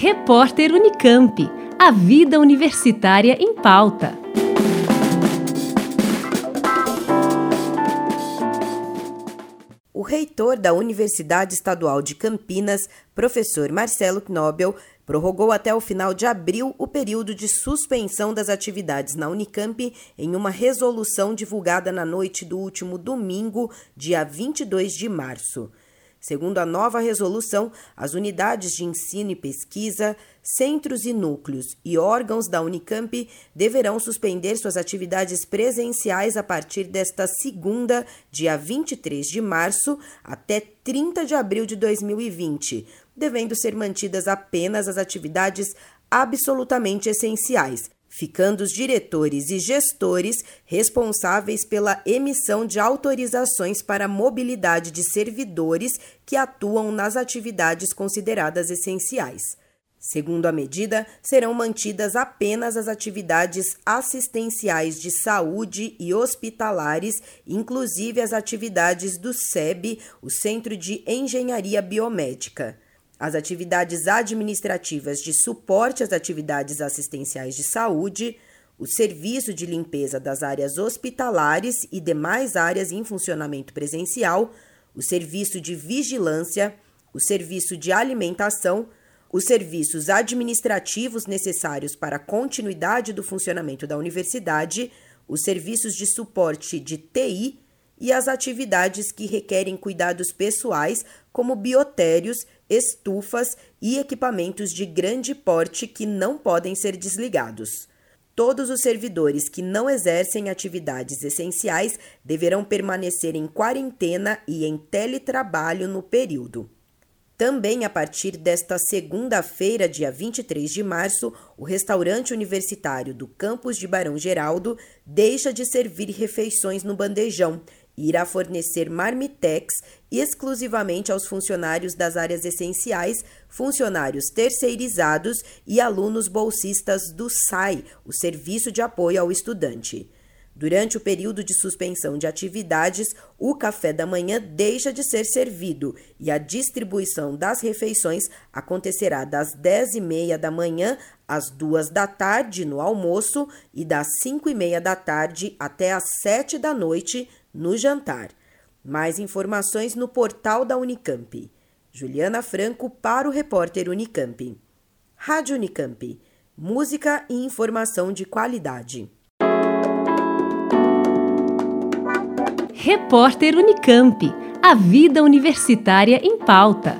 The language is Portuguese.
Repórter Unicamp. A vida universitária em pauta. O reitor da Universidade Estadual de Campinas, professor Marcelo Knobel, prorrogou até o final de abril o período de suspensão das atividades na Unicamp em uma resolução divulgada na noite do último domingo, dia 22 de março. Segundo a nova resolução, as unidades de ensino e pesquisa, centros e núcleos e órgãos da Unicamp deverão suspender suas atividades presenciais a partir desta segunda, dia 23 de março, até 30 de abril de 2020, devendo ser mantidas apenas as atividades absolutamente essenciais ficando os diretores e gestores responsáveis pela emissão de autorizações para mobilidade de servidores que atuam nas atividades consideradas essenciais. Segundo a medida, serão mantidas apenas as atividades assistenciais de saúde e hospitalares, inclusive as atividades do SEB, o Centro de Engenharia Biomédica. As atividades administrativas de suporte às atividades assistenciais de saúde, o serviço de limpeza das áreas hospitalares e demais áreas em funcionamento presencial, o serviço de vigilância, o serviço de alimentação, os serviços administrativos necessários para a continuidade do funcionamento da universidade, os serviços de suporte de TI e as atividades que requerem cuidados pessoais, como biotérios, estufas e equipamentos de grande porte que não podem ser desligados. Todos os servidores que não exercem atividades essenciais deverão permanecer em quarentena e em teletrabalho no período. Também a partir desta segunda-feira, dia 23 de março, o restaurante universitário do campus de Barão Geraldo deixa de servir refeições no bandejão irá fornecer marmitex exclusivamente aos funcionários das áreas essenciais, funcionários terceirizados e alunos bolsistas do SAI, o Serviço de Apoio ao Estudante. Durante o período de suspensão de atividades, o café da manhã deixa de ser servido e a distribuição das refeições acontecerá das 10h30 da manhã às 2 da tarde no almoço e das 5 e meia da tarde até às 7 da noite no jantar. Mais informações no portal da Unicamp. Juliana Franco para o repórter Unicamp. Rádio Unicamp. Música e informação de qualidade. Repórter Unicamp. A vida universitária em pauta.